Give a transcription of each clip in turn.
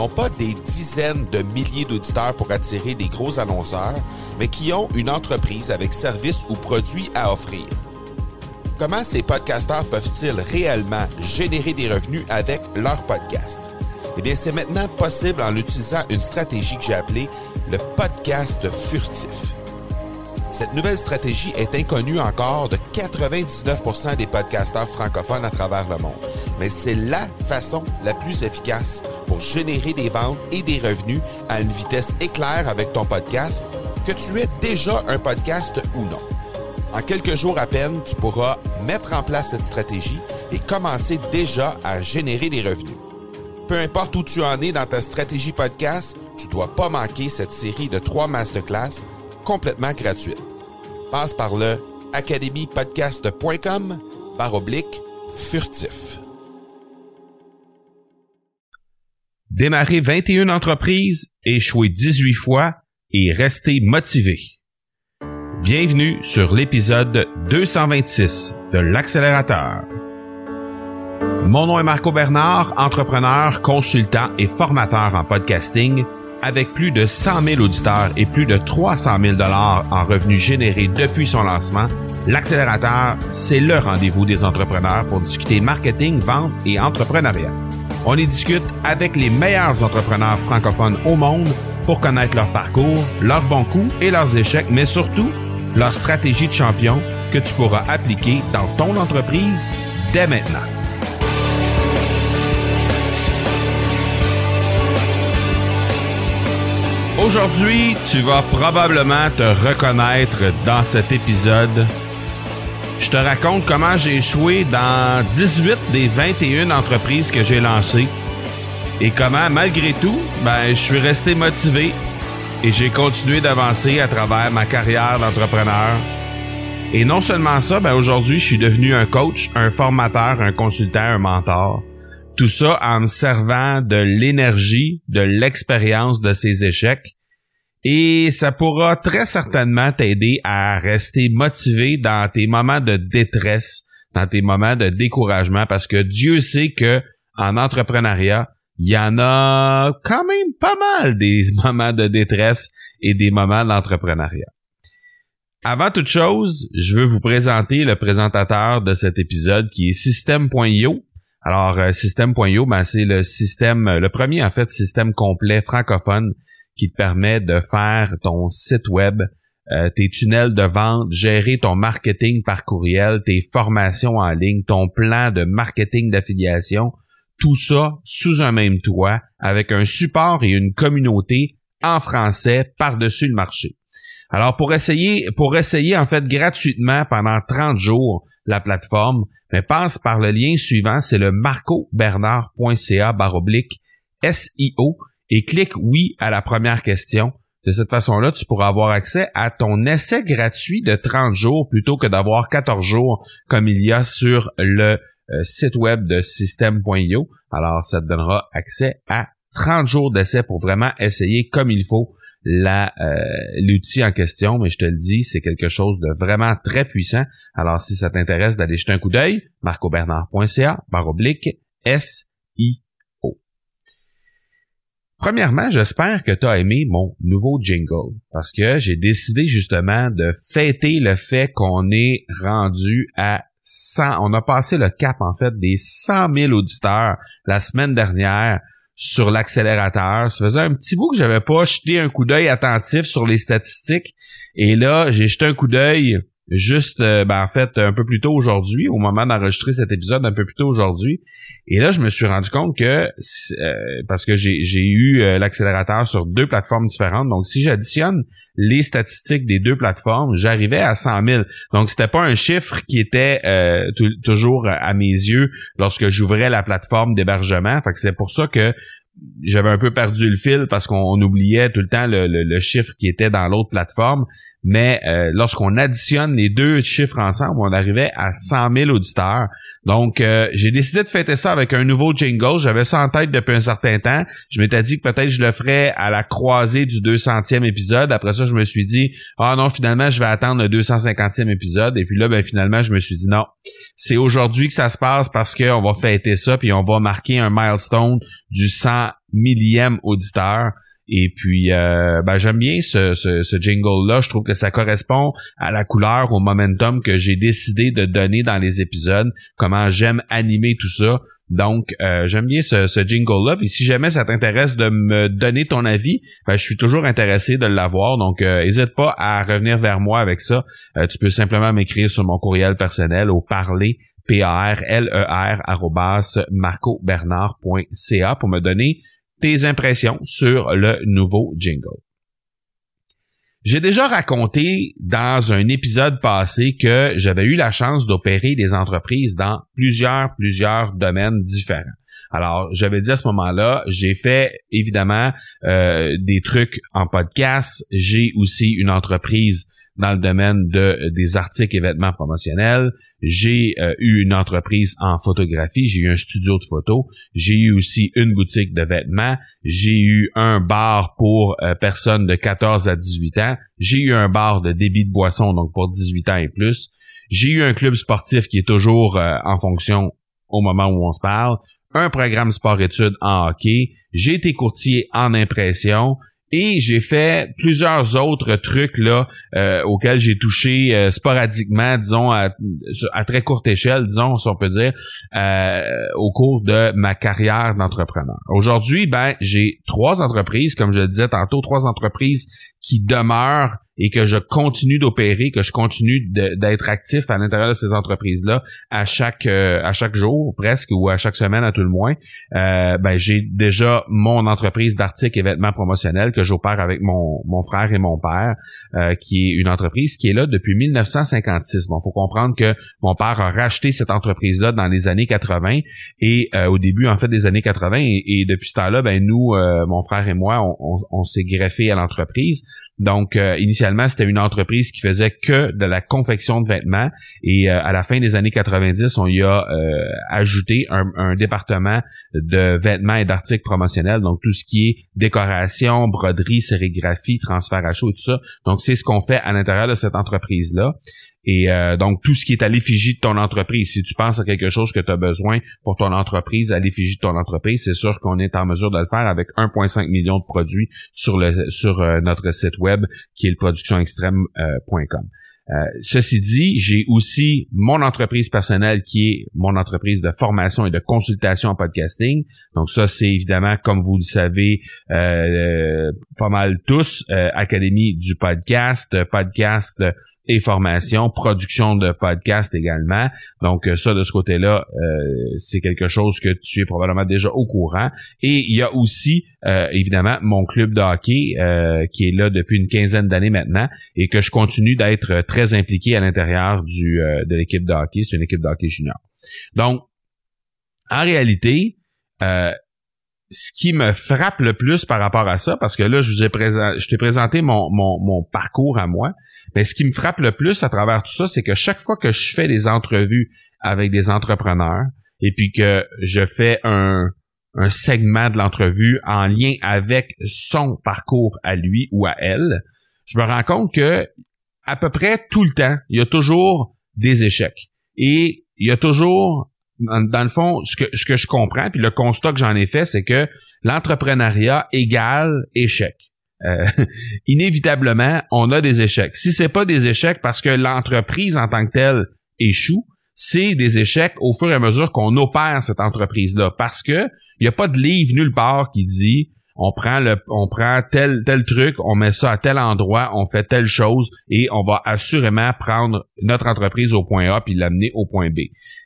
n'ont pas des dizaines de milliers d'auditeurs pour attirer des gros annonceurs, mais qui ont une entreprise avec services ou produits à offrir. Comment ces podcasteurs peuvent-ils réellement générer des revenus avec leur podcast? Eh bien, c'est maintenant possible en utilisant une stratégie que j'ai appelée le podcast furtif. Cette nouvelle stratégie est inconnue encore de 99% des podcasteurs francophones à travers le monde, mais c'est la façon la plus efficace pour générer des ventes et des revenus à une vitesse éclair avec ton podcast, que tu aies déjà un podcast ou non. En quelques jours à peine, tu pourras mettre en place cette stratégie et commencer déjà à générer des revenus. Peu importe où tu en es dans ta stratégie podcast, tu dois pas manquer cette série de trois masterclass complètement gratuite. Passe par le academypodcast.com par oblique furtif. Démarrer 21 entreprises, échouer 18 fois et rester motivé. Bienvenue sur l'épisode 226 de l'accélérateur. Mon nom est Marco Bernard, entrepreneur, consultant et formateur en podcasting avec plus de 100 000 auditeurs et plus de 300 000 dollars en revenus générés depuis son lancement, l'accélérateur, c'est le rendez-vous des entrepreneurs pour discuter marketing, vente et entrepreneuriat. On y discute avec les meilleurs entrepreneurs francophones au monde pour connaître leur parcours, leurs bons coups et leurs échecs, mais surtout leur stratégie de champion que tu pourras appliquer dans ton entreprise dès maintenant. Aujourd'hui, tu vas probablement te reconnaître dans cet épisode. Je te raconte comment j'ai échoué dans 18 des 21 entreprises que j'ai lancées et comment, malgré tout, ben, je suis resté motivé et j'ai continué d'avancer à travers ma carrière d'entrepreneur. Et non seulement ça, ben aujourd'hui, je suis devenu un coach, un formateur, un consultant, un mentor. Tout ça en me servant de l'énergie, de l'expérience de ces échecs. Et ça pourra très certainement t'aider à rester motivé dans tes moments de détresse, dans tes moments de découragement, parce que Dieu sait que en entrepreneuriat, il y en a quand même pas mal des moments de détresse et des moments d'entrepreneuriat. Avant toute chose, je veux vous présenter le présentateur de cet épisode qui est System.io. Alors, euh, System.io, ben, c'est le système, le premier en fait système complet francophone qui te permet de faire ton site web, euh, tes tunnels de vente, gérer ton marketing par courriel, tes formations en ligne, ton plan de marketing d'affiliation, tout ça sous un même toit avec un support et une communauté en français par-dessus le marché. Alors pour essayer pour essayer en fait gratuitement pendant 30 jours la plateforme, passe par le lien suivant, c'est le marcobernard.ca baroblique SIO et clique oui à la première question. De cette façon-là, tu pourras avoir accès à ton essai gratuit de 30 jours plutôt que d'avoir 14 jours comme il y a sur le euh, site web de système.io. Alors, ça te donnera accès à 30 jours d'essai pour vraiment essayer comme il faut euh, l'outil en question, mais je te le dis, c'est quelque chose de vraiment très puissant. Alors, si ça t'intéresse d'aller jeter un coup d'œil, marcobernard.ca, barre oblique, S-I-O. Premièrement, j'espère que tu as aimé mon nouveau jingle, parce que j'ai décidé justement de fêter le fait qu'on est rendu à on a passé le cap en fait des 100 000 auditeurs la semaine dernière sur l'accélérateur. Ça faisait un petit bout que j'avais pas jeté un coup d'œil attentif sur les statistiques. Et là, j'ai jeté un coup d'œil juste, euh, ben, en fait, un peu plus tôt aujourd'hui, au moment d'enregistrer cet épisode, un peu plus tôt aujourd'hui. Et là, je me suis rendu compte que, euh, parce que j'ai eu euh, l'accélérateur sur deux plateformes différentes, donc si j'additionne les statistiques des deux plateformes, j'arrivais à 100 000. Donc, c'était pas un chiffre qui était toujours à mes yeux lorsque j'ouvrais la plateforme d'hébergement. Fait que c'est pour ça que j'avais un peu perdu le fil parce qu'on oubliait tout le temps le, chiffre qui était dans l'autre plateforme. Mais euh, lorsqu'on additionne les deux chiffres ensemble, on arrivait à 100 000 auditeurs. Donc, euh, j'ai décidé de fêter ça avec un nouveau jingle. J'avais ça en tête depuis un certain temps. Je m'étais dit que peut-être je le ferais à la croisée du 200e épisode. Après ça, je me suis dit, ah non, finalement, je vais attendre le 250e épisode. Et puis là, ben finalement, je me suis dit, non, c'est aujourd'hui que ça se passe parce qu'on va fêter ça, puis on va marquer un milestone du 100 millième auditeur. Et puis, euh, ben, j'aime bien ce, ce, jingle-là. Je trouve que ça correspond à la couleur, au momentum que j'ai décidé de donner dans les épisodes, comment j'aime animer tout ça. Donc, euh, j'aime bien ce, ce jingle-là. Puis si jamais ça t'intéresse de me donner ton avis, ben, je suis toujours intéressé de l'avoir. Donc, n'hésite euh, pas à revenir vers moi avec ça. tu peux simplement m'écrire sur mon courriel personnel au parler P-A-R-L-E-R, marcobernard.ca pour me donner tes impressions sur le nouveau jingle. J'ai déjà raconté dans un épisode passé que j'avais eu la chance d'opérer des entreprises dans plusieurs, plusieurs domaines différents. Alors, j'avais dit à ce moment-là, j'ai fait évidemment euh, des trucs en podcast. J'ai aussi une entreprise dans le domaine de, des articles et vêtements promotionnels. J'ai euh, eu une entreprise en photographie, j'ai eu un studio de photo, j'ai eu aussi une boutique de vêtements, j'ai eu un bar pour euh, personnes de 14 à 18 ans, j'ai eu un bar de débit de boisson, donc pour 18 ans et plus, j'ai eu un club sportif qui est toujours euh, en fonction au moment où on se parle, un programme sport-études en hockey, j'ai été courtier en impression, et j'ai fait plusieurs autres trucs là euh, auxquels j'ai touché euh, sporadiquement, disons à, très courte échelle, disons si on peut dire, euh, au cours de ma carrière d'entrepreneur. Aujourd'hui, ben j'ai trois entreprises, comme je le disais tantôt, trois entreprises qui demeurent et que je continue d'opérer, que je continue d'être actif à l'intérieur de ces entreprises-là à chaque euh, à chaque jour presque ou à chaque semaine à tout le moins, euh, ben j'ai déjà mon entreprise d'articles et vêtements promotionnels que j'opère avec mon, mon frère et mon père, euh, qui est une entreprise qui est là depuis 1956. Bon, faut comprendre que mon père a racheté cette entreprise-là dans les années 80 et au début en fait des années 80 et, depuis ce temps-là, ben nous, mon frère et moi, on, on s'est greffé à l'entreprise. Donc, euh, initialement, c'était une entreprise qui faisait que de la confection de vêtements. Et euh, à la fin des années 90, on y a euh, ajouté un, département de vêtements et d'articles promotionnels. Donc, tout ce qui est décoration, broderie, sérigraphie, transfert à chaud et tout ça. Donc, c'est ce qu'on fait à l'intérieur de cette entreprise-là. Et euh, donc, tout ce qui est à l'effigie de ton entreprise, si tu penses à quelque chose que tu as besoin pour ton entreprise, à l'effigie de ton entreprise, c'est sûr qu'on est en mesure de le faire avec 1,5 million de produits sur le sur euh, notre site web qui est le productionextrême.com. Euh, ceci dit, j'ai aussi mon entreprise personnelle qui est mon entreprise de formation et de consultation en podcasting. Donc ça, c'est évidemment, comme vous le savez, pas mal tous, Académie du podcast, podcast et formation, production de podcast également. Donc euh, ça, de ce côté-là, euh, c'est quelque chose que tu es probablement déjà au courant. Et il y a aussi, euh, évidemment, mon club de hockey qui est là depuis une quinzaine d'années maintenant et que je continue d'être très impliqué à l'intérieur du de l'équipe de hockey. C'est une équipe de hockey junior. Donc, en réalité, ce qui me frappe le plus par rapport à ça, parce que là, je vous ai t'ai présenté mon, parcours à moi, mais ce qui me frappe le plus à travers tout ça, c'est que chaque fois que je fais des entrevues avec des entrepreneurs, et puis que je fais un, un segment de l'entrevue en lien avec son parcours à lui ou à elle, je me rends compte que à peu près tout le temps, il y a toujours des échecs. Et il y a toujours dans, le fond, ce que, je comprends, puis le constat que j'en ai fait, c'est que l'entrepreneuriat égale échec. Euh, inévitablement, on a des échecs. Si c'est pas des échecs parce que l'entreprise en tant que telle échoue, c'est des échecs au fur et à mesure qu'on opère cette entreprise-là. Parce que il n'y a pas de livre nulle part qui dit on prend le, on prend tel tel truc, on met ça à tel endroit, on fait telle chose et on va assurément prendre notre entreprise au point A puis l'amener au point B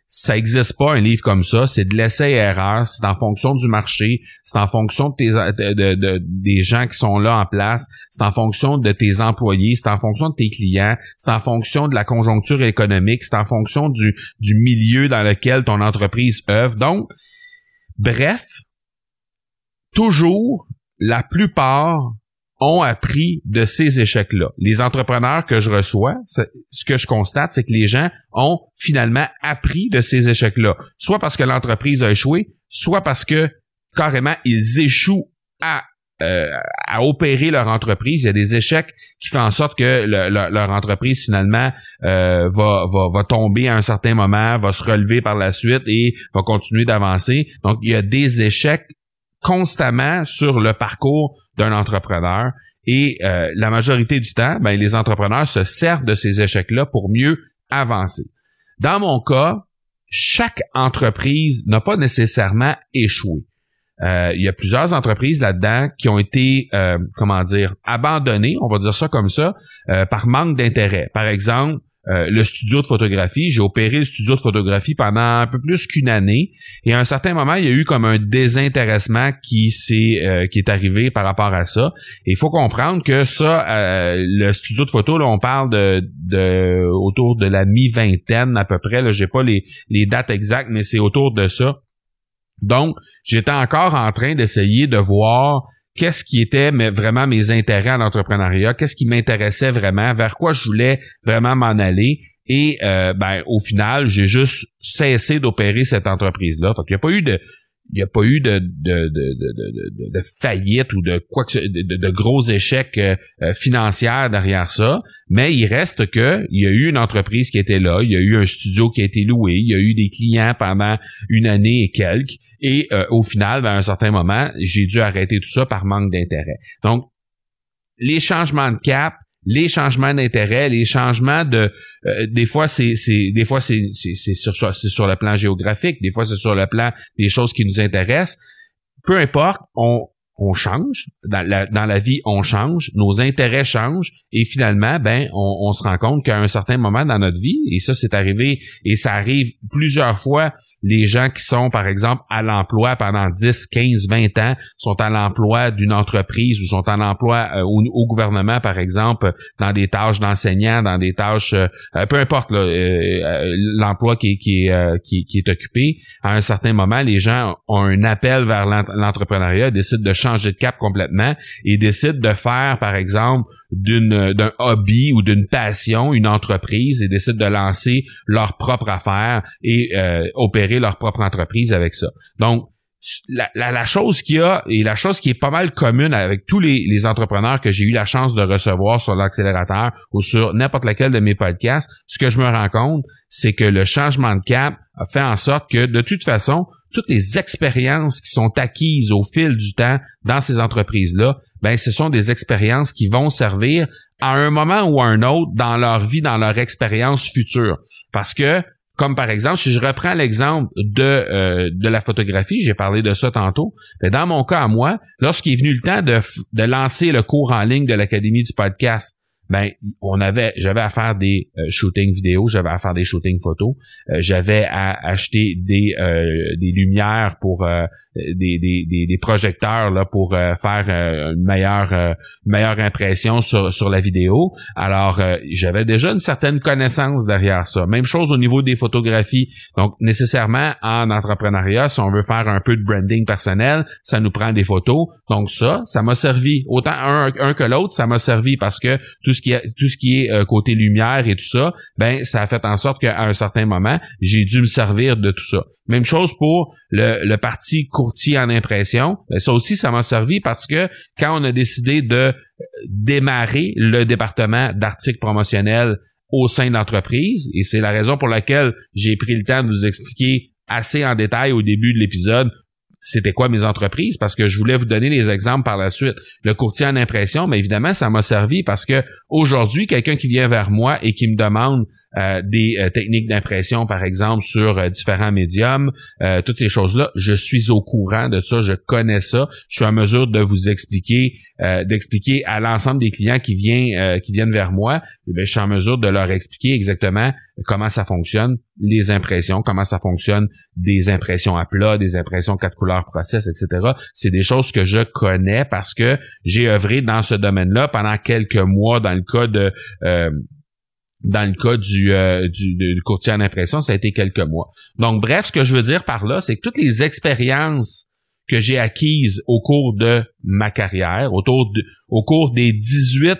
ça existe pas un livre comme ça. C'est de l'essai-erreur. C'est en fonction du marché. C'est en fonction de tes, de, des gens qui sont là en place. C'est en fonction de tes employés. C'est en fonction de tes clients. C'est en fonction de la conjoncture économique. C'est en fonction du, du milieu dans lequel ton entreprise œuvre. Donc, bref, toujours, la plupart ont appris de ces échecs-là. Les entrepreneurs que je reçois, ce que je constate, c'est que les gens ont finalement appris de ces échecs-là. Soit parce que l'entreprise a échoué, soit parce que carrément ils échouent à euh, à opérer leur entreprise. Il y a des échecs qui font en sorte que leur entreprise finalement euh, va, va, va tomber à un certain moment, va se relever par la suite et va continuer d'avancer. Donc, il y a des échecs constamment sur le parcours d'un entrepreneur. Et euh, la majorité du temps, ben, les entrepreneurs se servent de ces échecs-là pour mieux avancer. Dans mon cas, chaque entreprise n'a pas nécessairement échoué. Euh, il y a plusieurs entreprises là-dedans qui ont été, euh, comment dire, abandonnées, on va dire ça comme ça, par manque d'intérêt. Par exemple, euh, le studio de photographie. J'ai opéré le studio de photographie pendant un peu plus qu'une année. Et à un certain moment, il y a eu comme un désintéressement qui s'est euh, qui est arrivé par rapport à ça. Et il faut comprendre que ça, euh, le studio de photo, là, on parle de, de autour de la mi-vingtaine à peu près. Là, j'ai pas les, les dates exactes, mais c'est autour de ça. Donc, j'étais encore en train d'essayer de voir qu'est-ce qui était mais vraiment mes intérêts en entrepreneuriat, qu'est-ce qui m'intéressait vraiment, vers quoi je voulais vraiment m'en aller. Et euh, ben, au final, j'ai juste cessé d'opérer cette entreprise-là. Fait qu'il n'y a pas eu de, il n'y a pas eu de, de, de, de, faillite ou de quoi que de, gros échecs euh, euh, financiers derrière ça, mais il reste que il y a eu une entreprise qui était là, il y a eu un studio qui a été loué, il y a eu des clients pendant une année et quelques, et euh, au final, ben, à un certain moment, j'ai dû arrêter tout ça par manque d'intérêt. Donc, les changements de cap, les changements d'intérêt, les changements de euh, des fois c'est c'est des fois c'est c'est sur c'est sur le plan géographique, des fois c'est sur le plan des choses qui nous intéressent. Peu importe, on on change dans la, dans la vie, on change, nos intérêts changent et finalement, ben, on, on se rend compte qu'à un certain moment dans notre vie, et ça c'est arrivé et ça arrive plusieurs fois les gens qui sont, par exemple, à l'emploi pendant 10, 15, 20 ans, sont à l'emploi d'une entreprise ou sont à l'emploi euh, au, gouvernement, par exemple, dans des tâches d'enseignant, dans des tâches, euh, euh, peu importe l'emploi qui, qui, est occupé, à un certain moment, les gens ont un appel vers l'entrepreneuriat, décident de changer de cap complètement et décident de faire, par exemple, d'une d'un hobby ou d'une passion une entreprise et décident de lancer leur propre affaire et euh, opérer leur propre entreprise avec ça. Donc la, chose qu'il y a et la chose qui est pas mal commune avec tous les, les entrepreneurs que j'ai eu la chance de recevoir sur l'accélérateur ou sur n'importe lequel de mes podcasts, ce que je me rends compte, c'est que le changement de cap a fait en sorte que de toute façon, toutes les expériences qui sont acquises au fil du temps dans ces entreprises-là, ben ce sont des expériences qui vont servir à un moment ou à un autre dans leur vie, dans leur expérience future. Parce que, comme par exemple, si je reprends l'exemple de, euh, de la photographie, j'ai parlé de ça tantôt, mais ben, dans mon cas à moi, lorsqu'il est venu le temps de, de lancer le cours en ligne de l'Académie du podcast, ben on avait j'avais à faire des euh, shootings vidéo, j'avais à faire des shootings photos, euh, j'avais à acheter des des lumières pour des, des, des, projecteurs là pour euh, faire euh, une meilleure euh, meilleure impression sur, sur la vidéo. Alors j'avais déjà une certaine connaissance derrière ça. Même chose au niveau des photographies. Donc nécessairement en entrepreneuriat, si on veut faire un peu de branding personnel, ça nous prend des photos. Donc ça, ça m'a servi autant un, un que l'autre, ça m'a servi parce que tout ce qui est tout ce qui est côté lumière et tout ça, ben ça a fait en sorte qu'à un certain moment, j'ai dû me servir de tout ça. Même chose pour le, le parti courtier en impression, ben ça aussi, ça m'a servi parce que quand on a décidé de euh, démarrer le département d'articles promotionnels au sein de l'entreprise, et c'est la raison pour laquelle j'ai pris le temps de vous expliquer assez en détail au début de l'épisode c'était quoi mes entreprises parce que je voulais vous donner les exemples par la suite. Le courtier en impression, mais évidemment, ça m'a servi parce que aujourd'hui, quelqu'un qui vient vers moi et qui me demande euh, des euh, techniques d'impression, par exemple, sur euh, différents médiums, toutes ces choses-là, je suis au courant de ça, je connais ça, je suis en mesure de vous expliquer, d'expliquer à l'ensemble des clients qui viennent, qui viennent vers moi, eh je suis en mesure de leur expliquer exactement comment ça fonctionne, les impressions, comment ça fonctionne, des impressions à plat, des impressions quatre couleurs process, etc. C'est des choses que je connais parce que j'ai œuvré dans ce domaine-là pendant quelques mois dans le cas de dans le cas du, euh, du, courtier en impression, ça a été quelques mois. Donc, bref, ce que je veux dire par là, c'est que toutes les expériences que j'ai acquises au cours de ma carrière, autour de, au cours des 18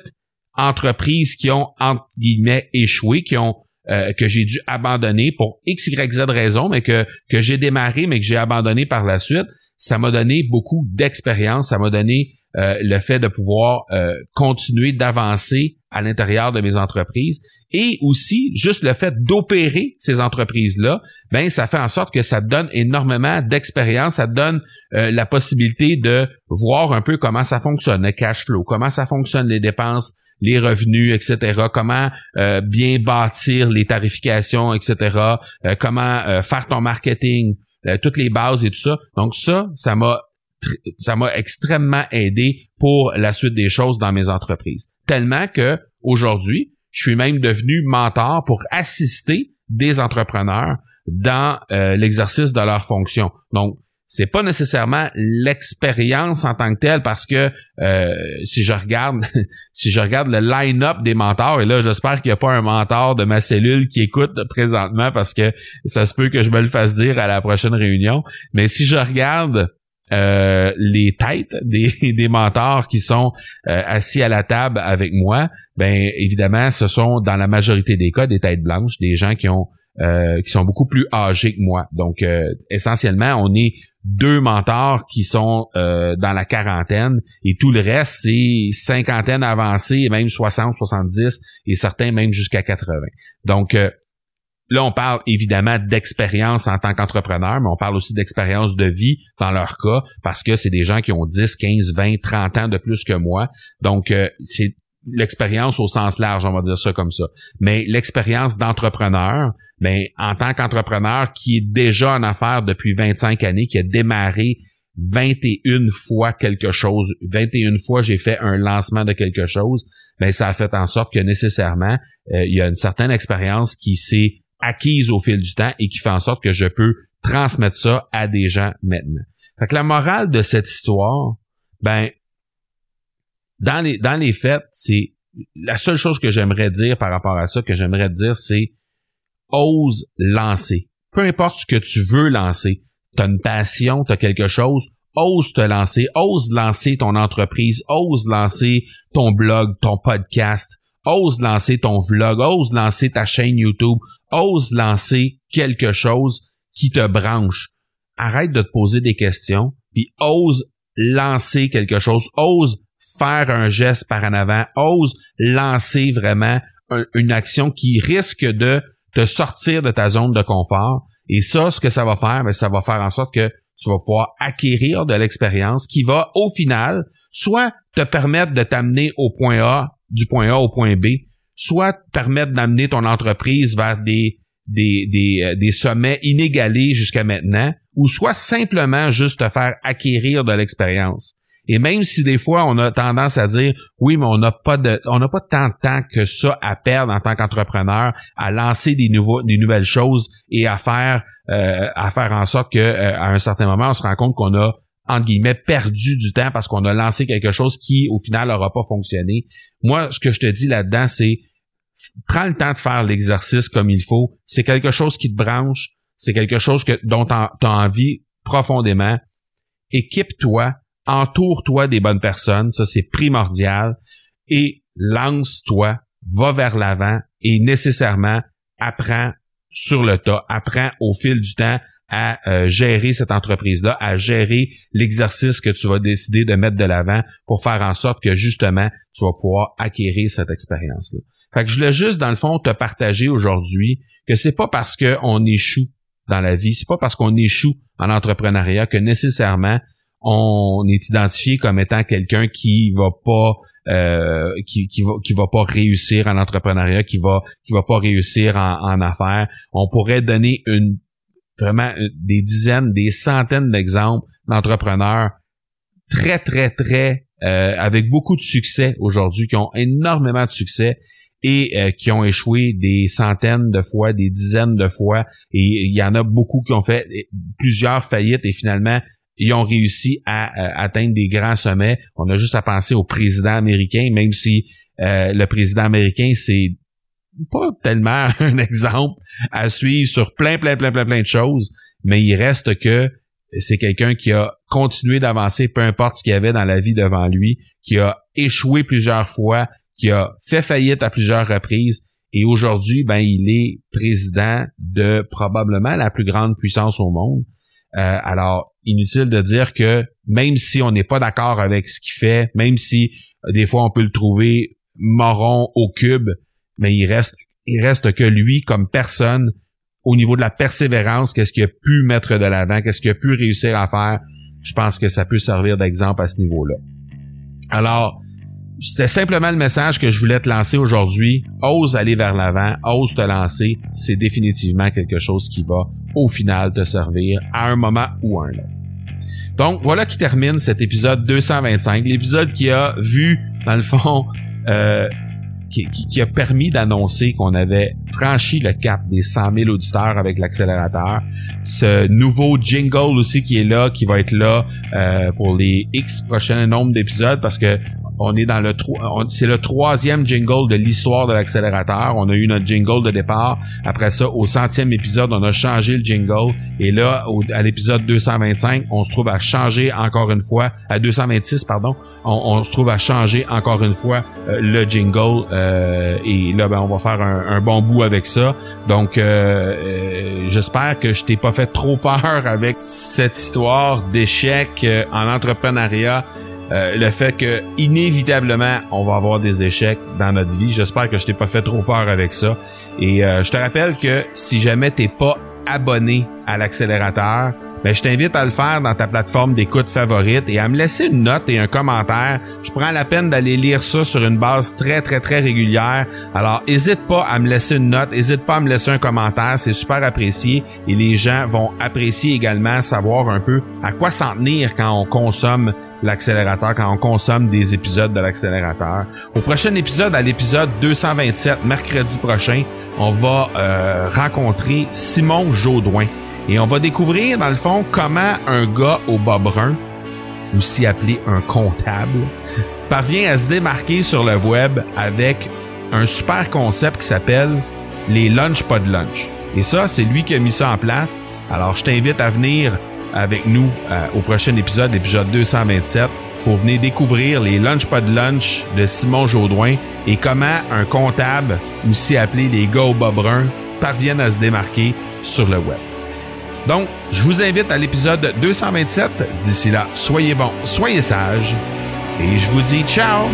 entreprises qui ont, entre guillemets, échoué, qui ont euh, que j'ai dû abandonner pour X, Y, Z raison, mais que, que j'ai démarré, mais que j'ai abandonné par la suite, ça m'a donné beaucoup d'expérience, ça m'a donné euh, le fait de pouvoir euh, continuer d'avancer à l'intérieur de mes entreprises et aussi juste le fait d'opérer ces entreprises-là, ben ça fait en sorte que ça donne énormément d'expérience, ça donne la possibilité de voir un peu comment ça fonctionne le cash flow, comment ça fonctionne les dépenses les revenus, etc. Comment euh, bien bâtir les tarifications, etc. Euh, comment euh, faire ton marketing, toutes les bases et tout ça. Donc ça, ça m'a ça m'a extrêmement aidé pour la suite des choses dans mes entreprises. Tellement que aujourd'hui, je suis même devenu mentor pour assister des entrepreneurs dans l'exercice de leurs fonctions. Donc, c'est pas nécessairement l'expérience en tant que telle parce que euh, si je regarde si je regarde le line-up des mentors et là j'espère qu'il n'y a pas un mentor de ma cellule qui écoute présentement parce que ça se peut que je me le fasse dire à la prochaine réunion mais si je regarde euh, les têtes des, mentors qui sont euh, assis à la table avec moi ben évidemment ce sont dans la majorité des cas des têtes blanches des gens qui ont qui sont beaucoup plus âgés que moi. Donc, essentiellement, on est deux mentors qui sont euh, dans la quarantaine et tout le reste, c'est cinquantaine avancée, même 60, 70 et certains même jusqu'à 80. Donc, euh, là, on parle évidemment d'expérience en tant qu'entrepreneur, mais on parle aussi d'expérience de vie dans leur cas parce que c'est des gens qui ont 10, 15, 20, 30 ans de plus que moi. Donc, euh, c'est l'expérience au sens large, on va dire ça comme ça. Mais l'expérience d'entrepreneur, ben, en tant qu'entrepreneur qui est déjà en affaires depuis 25 années, qui a démarré 21 fois quelque chose, 21 fois j'ai fait un lancement de quelque chose, ben ça a fait en sorte que nécessairement euh, il y a une certaine expérience qui s'est acquise au fil du temps et qui fait en sorte que je peux transmettre ça à des gens maintenant. Fait que la morale de cette histoire, ben dans les, dans les faits, c'est la seule chose que j'aimerais dire par rapport à ça, que j'aimerais dire, c'est ose lancer. Peu importe ce que tu veux lancer. Tu as une passion, tu as quelque chose, ose te lancer, ose lancer ton entreprise, ose lancer ton blog, ton podcast, ose lancer ton vlog, ose lancer ta chaîne YouTube, ose lancer quelque chose qui te branche. Arrête de te poser des questions, puis ose lancer quelque chose, ose faire un geste par en avant, ose lancer vraiment une action qui risque de te sortir de ta zone de confort. Et ça, ce que ça va faire, ben, ça va faire en sorte que tu vas pouvoir acquérir de l'expérience qui va, au final, soit te permettre de t'amener au point A, du point A au point B, soit permettre d'amener ton entreprise vers des, des, des, euh, des sommets inégalés jusqu'à maintenant, ou soit simplement juste te faire acquérir de l'expérience. Et même si des fois on a tendance à dire oui, mais on n'a pas de on n'a pas tant de temps que ça à perdre en tant qu'entrepreneur à lancer des nouveaux des nouvelles choses et à faire euh, à faire en sorte que euh, à un certain moment on se rend compte qu'on a entre guillemets perdu du temps parce qu'on a lancé quelque chose qui au final n'aura pas fonctionné. Moi, ce que je te dis là-dedans, c'est prends le temps de faire l'exercice comme il faut. C'est quelque chose qui te branche, c'est quelque chose que dont tu as envie profondément. Équipe-toi. Entoure-toi des bonnes personnes, ça c'est primordial, et lance-toi, va vers l'avant et nécessairement apprends sur le tas, apprends au fil du temps à euh, gérer cette entreprise-là, à gérer l'exercice que tu vas décider de mettre de l'avant pour faire en sorte que justement tu vas pouvoir acquérir cette expérience-là. Fait que je voulais juste dans le fond te partager aujourd'hui que c'est pas parce qu'on échoue dans la vie, c'est pas parce qu'on échoue en entrepreneuriat que nécessairement on est identifié comme étant quelqu'un qui va pas euh, qui, va qui va pas réussir en entrepreneuriat, qui va qui va pas réussir en affaires. On pourrait donner une vraiment des dizaines, des centaines d'exemples d'entrepreneurs très très très euh, avec beaucoup de succès aujourd'hui, qui ont énormément de succès et euh, qui ont échoué des centaines de fois, des dizaines de fois, et il y en a beaucoup qui ont fait plusieurs faillites et finalement ils ont réussi à, euh, atteindre des grands sommets. On a juste à penser au président américain, même si euh, le président américain, c'est pas tellement un exemple à suivre sur plein, plein, plein, plein, plein de choses, mais il reste que c'est quelqu'un qui a continué d'avancer peu importe ce qu'il y avait dans la vie devant lui, qui a échoué plusieurs fois, qui a fait faillite à plusieurs reprises et aujourd'hui, ben, il est président de probablement la plus grande puissance au monde. Euh, alors, inutile de dire que même si on n'est pas d'accord avec ce qu'il fait, même si euh, des fois on peut le trouver moron au cube, mais il reste, il reste que lui comme personne au niveau de la persévérance, qu'est-ce qu'il a pu mettre de l'avant, qu'est-ce qu'il a pu réussir à faire. Je pense que ça peut servir d'exemple à ce niveau-là. Alors, c'était simplement le message que je voulais te lancer aujourd'hui. Ose aller vers l'avant, ose te lancer. C'est définitivement quelque chose qui va, au final, te servir à un moment ou un autre. Donc, voilà qui termine cet épisode 225. L'épisode qui a vu, dans le fond, euh, qui, a permis d'annoncer qu'on avait franchi le cap des 100 000 auditeurs avec l'accélérateur. Ce nouveau jingle aussi qui est là, qui va être là euh, pour les X prochains nombres d'épisodes parce que est dans le c'est le troisième jingle de l'histoire de l'accélérateur. On a eu notre jingle de départ. Après ça, au centième épisode, on a changé le jingle. Et là, à l'épisode 225, on se trouve à changer encore une fois, à 226, pardon, on, se trouve à changer encore une fois euh, le jingle. Euh, et là, ben, on va faire un, bon bout avec ça. Donc, euh, j'espère que je t'ai pas fait trop peur avec cette histoire d'échec en entrepreneuriat. Le fait que inévitablement on va avoir des échecs dans notre vie. J'espère que je t'ai pas fait trop peur avec ça. Et je te rappelle que si jamais t'es pas abonné à l'accélérateur, ben, je t'invite à le faire dans ta plateforme d'écoute favorite et à me laisser une note et un commentaire. Je prends la peine d'aller lire ça sur une base très, très, très régulière. Alors, hésite pas à me laisser une note, hésite pas à me laisser un commentaire. C'est super apprécié et les gens vont apprécier également savoir un peu à quoi s'en tenir quand on consomme l'accélérateur, quand on consomme des épisodes de l'accélérateur. Au prochain épisode, à l'épisode 227, mercredi prochain, on va euh, rencontrer Simon Jaudoin. Et on va découvrir, dans le fond, comment un gars au bas brun, aussi appelé un comptable, parvient à se démarquer sur le web avec un super concept qui s'appelle les lunch pas lunch. Et ça, c'est lui qui a mis ça en place. Alors, je t'invite à venir avec nous euh, au prochain épisode, l'épisode 227, pour venir découvrir les lunch pas lunch de Simon Jaudoin et comment un comptable, aussi appelé les gars au bas brun, parviennent à se démarquer sur le web. Donc, je vous invite à l'épisode 227. D'ici là, soyez bons, soyez sages, et je vous dis ciao!